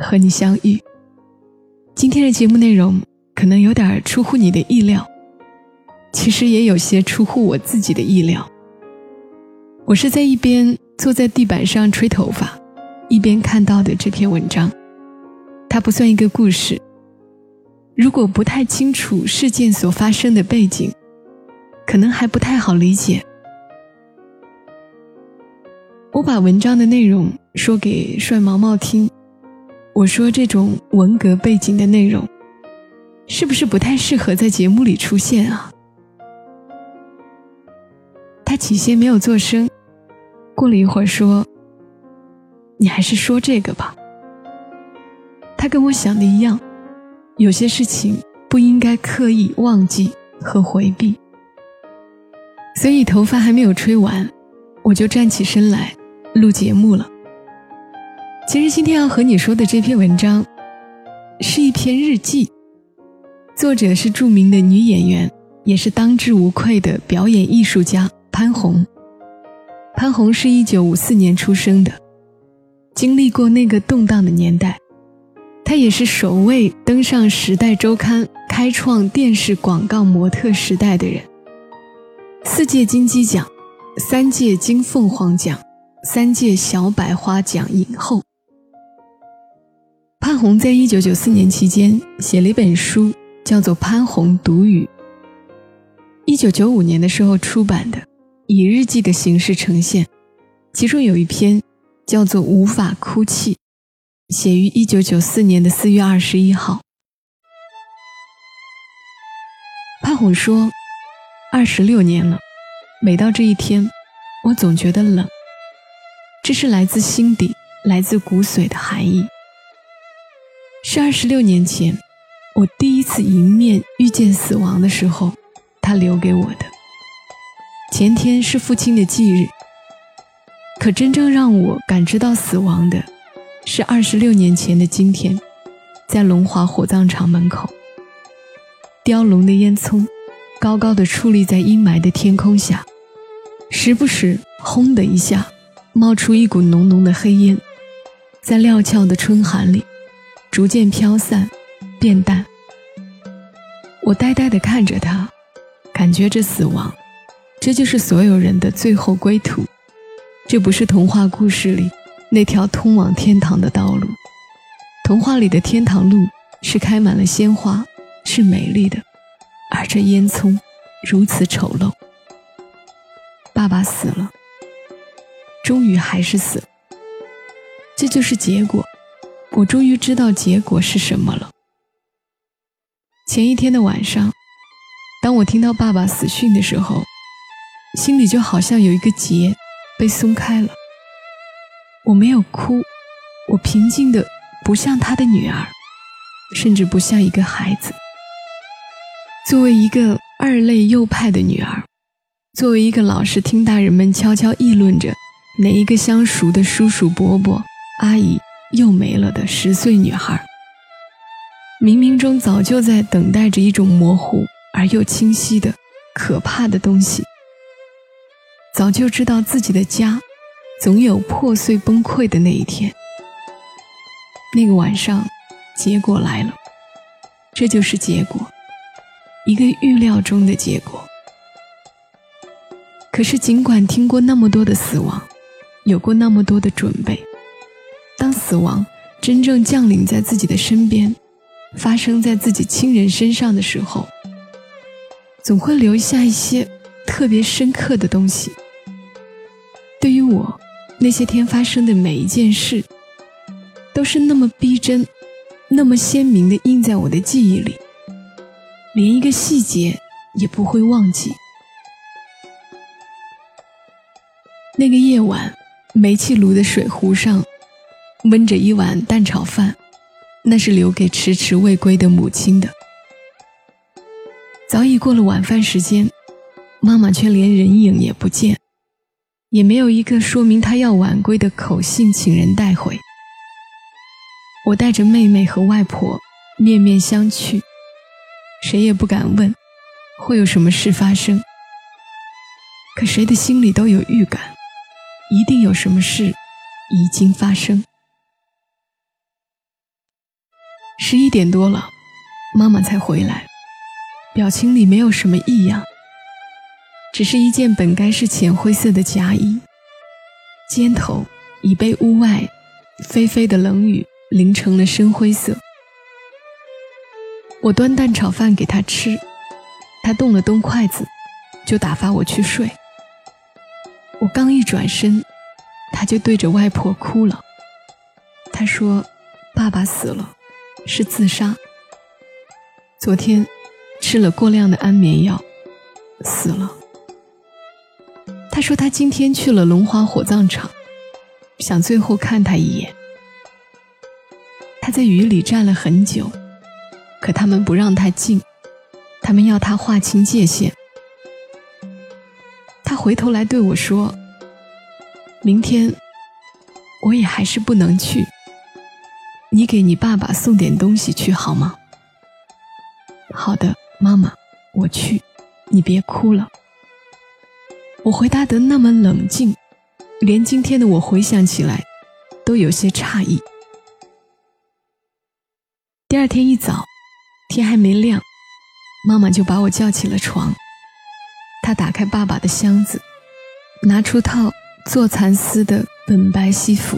和你相遇。今天的节目内容可能有点出乎你的意料，其实也有些出乎我自己的意料。我是在一边坐在地板上吹头发，一边看到的这篇文章。它不算一个故事，如果不太清楚事件所发生的背景。可能还不太好理解。我把文章的内容说给帅毛毛听，我说这种文革背景的内容，是不是不太适合在节目里出现啊？他起先没有做声，过了一会儿说：“你还是说这个吧。”他跟我想的一样，有些事情不应该刻意忘记和回避。所以头发还没有吹完，我就站起身来录节目了。其实今天要和你说的这篇文章，是一篇日记，作者是著名的女演员，也是当之无愧的表演艺术家潘虹。潘虹是一九五四年出生的，经历过那个动荡的年代，她也是首位登上《时代周刊》开创电视广告模特时代的人。四届金鸡奖，三届金凤凰奖，三届小百花奖影后。潘虹在一九九四年期间写了一本书，叫做《潘虹读语》。一九九五年的时候出版的，以日记的形式呈现，其中有一篇叫做《无法哭泣》，写于一九九四年的四月二十一号。潘虹说。二十六年了，每到这一天，我总觉得冷。这是来自心底、来自骨髓的寒意。是二十六年前，我第一次迎面遇见死亡的时候，他留给我的。前天是父亲的忌日，可真正让我感知到死亡的，是二十六年前的今天，在龙华火葬场门口，雕龙的烟囱。高高的矗立在阴霾的天空下，时不时“轰”的一下，冒出一股浓浓的黑烟，在料峭的春寒里，逐渐飘散，变淡。我呆呆地看着他，感觉着死亡，这就是所有人的最后归途。这不是童话故事里那条通往天堂的道路，童话里的天堂路是开满了鲜花，是美丽的。而这烟囱如此丑陋。爸爸死了，终于还是死了。这就是结果。我终于知道结果是什么了。前一天的晚上，当我听到爸爸死讯的时候，心里就好像有一个结被松开了。我没有哭，我平静的不像他的女儿，甚至不像一个孩子。作为一个二类右派的女儿，作为一个老是听大人们悄悄议论着哪一个相熟的叔叔伯伯、阿姨又没了的十岁女孩，冥冥中早就在等待着一种模糊而又清晰的可怕的东西。早就知道自己的家总有破碎崩溃的那一天。那个晚上，结果来了，这就是结果。一个预料中的结果。可是，尽管听过那么多的死亡，有过那么多的准备，当死亡真正降临在自己的身边，发生在自己亲人身上的时候，总会留下一些特别深刻的东西。对于我，那些天发生的每一件事，都是那么逼真，那么鲜明的印在我的记忆里。连一个细节也不会忘记。那个夜晚，煤气炉的水壶上焖着一碗蛋炒饭，那是留给迟迟未归的母亲的。早已过了晚饭时间，妈妈却连人影也不见，也没有一个说明她要晚归的口信请人带回。我带着妹妹和外婆面面相觑，谁也不敢问会有什么事发生。可谁的心里都有预感，一定有什么事已经发生。十一点多了，妈妈才回来。表情里没有什么异样，只是一件本该是浅灰色的夹衣，肩头已被屋外霏霏的冷雨淋成了深灰色。我端蛋炒饭给他吃，他动了动筷子，就打发我去睡。我刚一转身，他就对着外婆哭了。他说：“爸爸死了，是自杀。昨天。”吃了过量的安眠药，死了。他说他今天去了龙华火葬场，想最后看他一眼。他在雨里站了很久，可他们不让他进，他们要他划清界限。他回头来对我说：“明天我也还是不能去，你给你爸爸送点东西去好吗？”好的。妈妈，我去，你别哭了。我回答得那么冷静，连今天的我回想起来，都有些诧异。第二天一早，天还没亮，妈妈就把我叫起了床。她打开爸爸的箱子，拿出套做蚕丝的本白西服，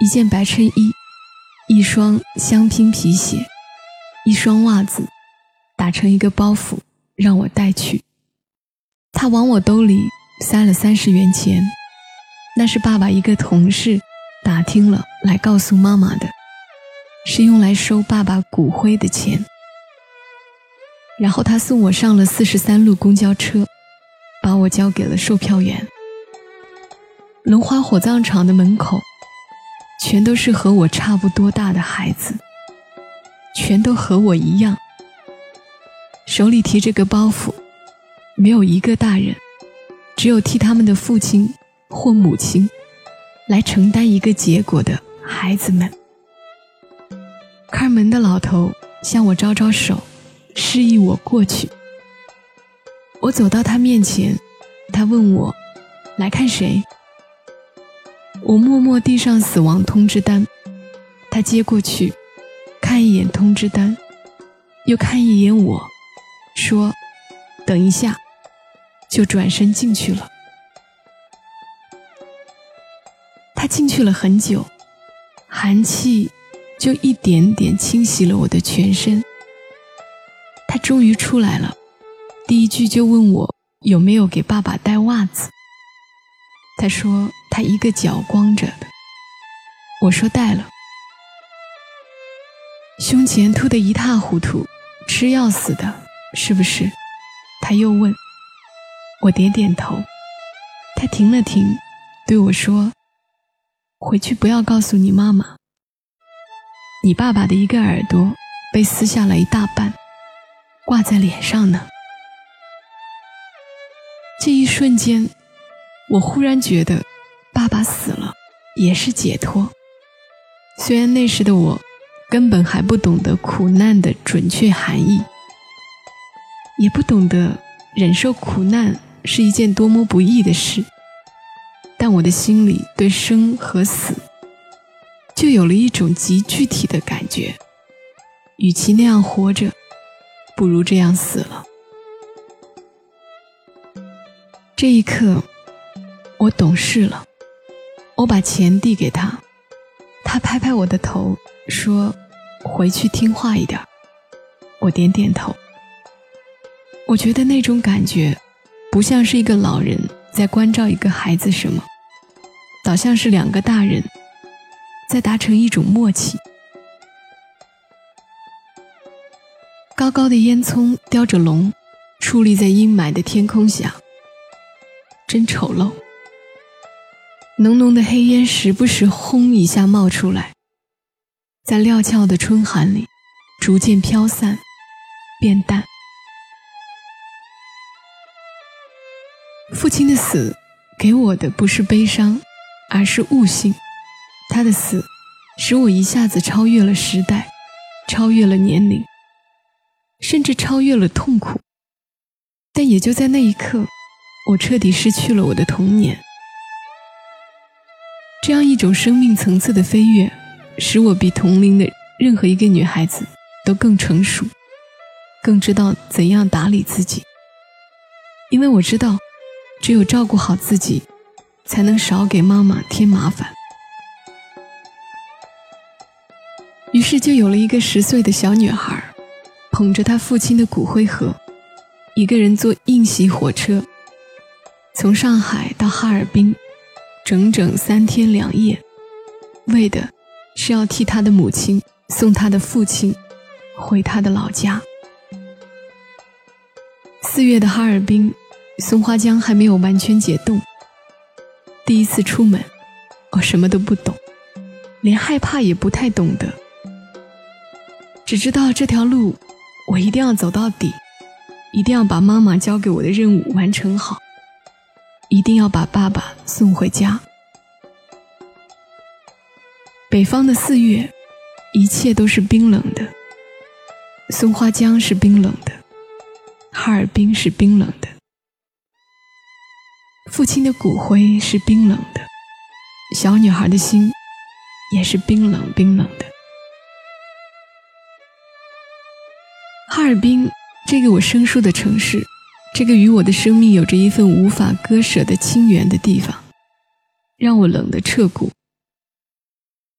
一件白衬衣，一双镶拼皮鞋，一双袜子。打成一个包袱让我带去，他往我兜里塞了三十元钱，那是爸爸一个同事打听了来告诉妈妈的，是用来收爸爸骨灰的钱。然后他送我上了四十三路公交车，把我交给了售票员。龙华火葬场的门口，全都是和我差不多大的孩子，全都和我一样。手里提着个包袱，没有一个大人，只有替他们的父亲或母亲来承担一个结果的孩子们。看门的老头向我招招手，示意我过去。我走到他面前，他问我来看谁。我默默递上死亡通知单，他接过去，看一眼通知单，又看一眼我。说：“等一下，就转身进去了。他进去了很久，寒气就一点点侵袭了我的全身。他终于出来了，第一句就问我有没有给爸爸带袜子。他说他一个脚光着的。我说带了。胸前凸得一塌糊涂，吃药死的。”是不是？他又问。我点点头。他停了停，对我说：“回去不要告诉你妈妈。你爸爸的一个耳朵被撕下了一大半，挂在脸上呢。”这一瞬间，我忽然觉得，他死了也是解脱。虽然那时的我，根本还不懂得苦难的准确含义。也不懂得忍受苦难是一件多么不易的事，但我的心里对生和死，就有了一种极具体的感觉。与其那样活着，不如这样死了。这一刻，我懂事了。我把钱递给他，他拍拍我的头，说：“回去听话一点。”我点点头。我觉得那种感觉，不像是一个老人在关照一个孩子什么，倒像是两个大人在达成一种默契。高高的烟囱叼着龙，矗立在阴霾的天空下，真丑陋。浓浓的黑烟时不时轰一下冒出来，在料峭的春寒里逐渐飘散、变淡。父亲的死给我的不是悲伤，而是悟性。他的死使我一下子超越了时代，超越了年龄，甚至超越了痛苦。但也就在那一刻，我彻底失去了我的童年。这样一种生命层次的飞跃，使我比同龄的任何一个女孩子都更成熟，更知道怎样打理自己。因为我知道。只有照顾好自己，才能少给妈妈添麻烦。于是就有了一个十岁的小女孩，捧着她父亲的骨灰盒，一个人坐硬席火车，从上海到哈尔滨，整整三天两夜，为的是要替他的母亲送他的父亲回他的老家。四月的哈尔滨。松花江还没有完全解冻。第一次出门，我什么都不懂，连害怕也不太懂得，只知道这条路我一定要走到底，一定要把妈妈交给我的任务完成好，一定要把爸爸送回家。北方的四月，一切都是冰冷的，松花江是冰冷的，哈尔滨是冰冷的。父亲的骨灰是冰冷的，小女孩的心也是冰冷冰冷的。哈尔滨这个我生疏的城市，这个与我的生命有着一份无法割舍的亲缘的地方，让我冷得彻骨。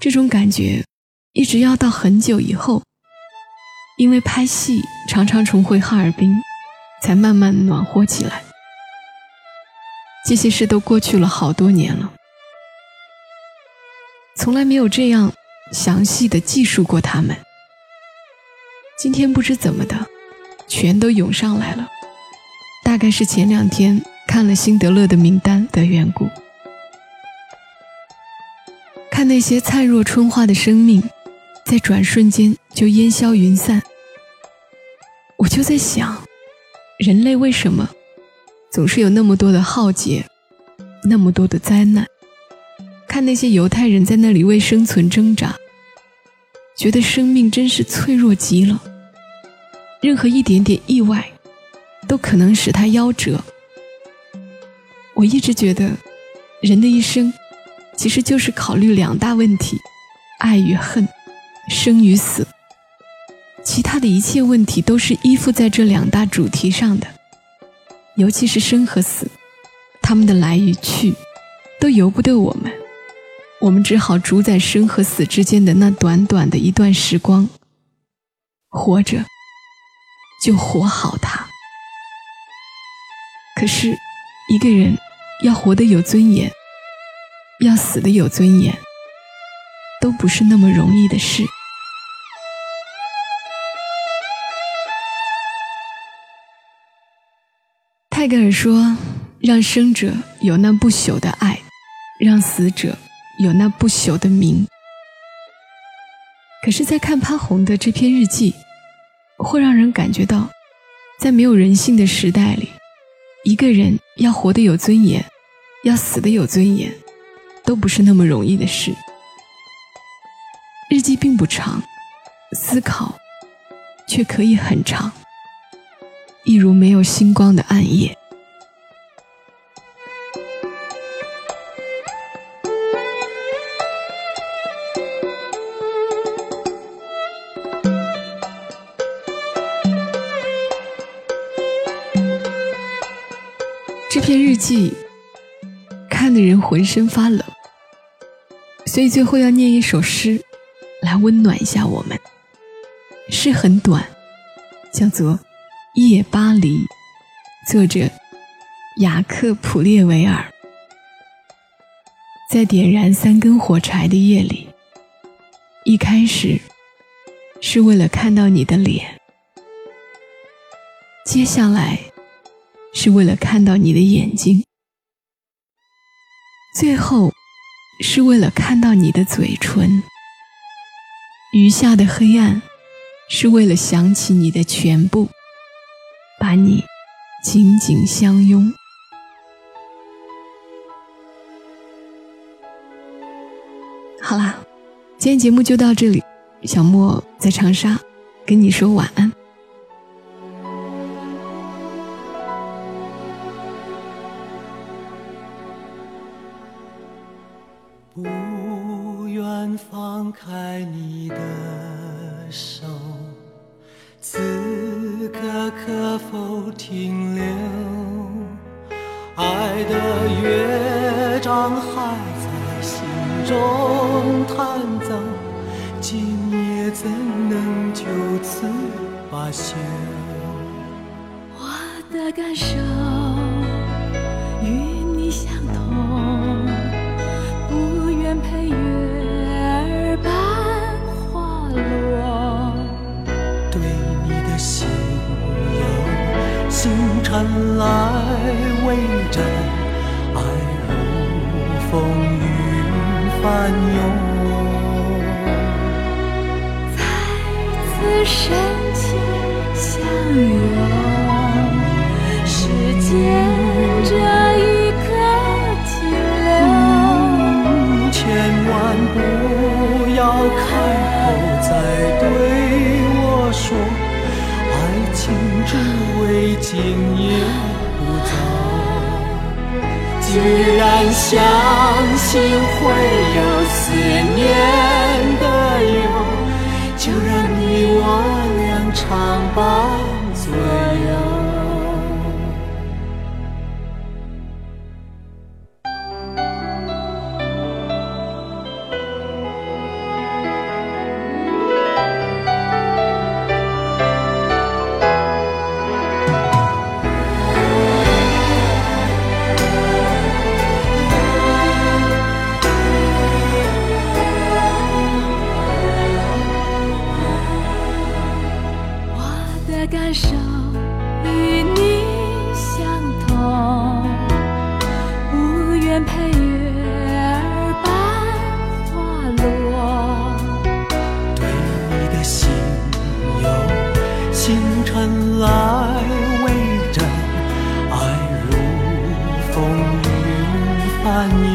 这种感觉一直要到很久以后，因为拍戏常常重回哈尔滨，才慢慢暖和起来。这些事都过去了好多年了，从来没有这样详细的记述过他们。今天不知怎么的，全都涌上来了，大概是前两天看了辛德勒的名单的缘故。看那些灿若春花的生命，在转瞬间就烟消云散，我就在想，人类为什么？总是有那么多的浩劫，那么多的灾难。看那些犹太人在那里为生存挣扎，觉得生命真是脆弱极了。任何一点点意外，都可能使他夭折。我一直觉得，人的一生，其实就是考虑两大问题：爱与恨，生与死。其他的一切问题都是依附在这两大主题上的。尤其是生和死，他们的来与去，都由不得我们。我们只好主宰生和死之间的那短短的一段时光。活着，就活好它。可是，一个人要活得有尊严，要死得有尊严，都不是那么容易的事。泰戈尔说：“让生者有那不朽的爱，让死者有那不朽的名。”可是，在看潘虹的这篇日记，会让人感觉到，在没有人性的时代里，一个人要活得有尊严，要死得有尊严，都不是那么容易的事。日记并不长，思考却可以很长。一如没有星光的暗夜。戏看的人浑身发冷，所以最后要念一首诗来温暖一下我们。诗很短，叫做。夜巴黎，作者雅克·普列维尔。在点燃三根火柴的夜里，一开始是为了看到你的脸，接下来是为了看到你的眼睛，最后是为了看到你的嘴唇，余下的黑暗，是为了想起你的全部，把你紧紧相拥。好啦，今天节目就到这里，小莫在长沙跟你说晚安。我的感受与你相同，不愿陪月儿伴花落。对你的心有星辰来为证，爱如风云翻涌，再次深。情相拥，时间这一刻停留。千万不要开口再对我说。爱情只为今夜不走，既然相信会星辰来为证，爱如风云翻涌。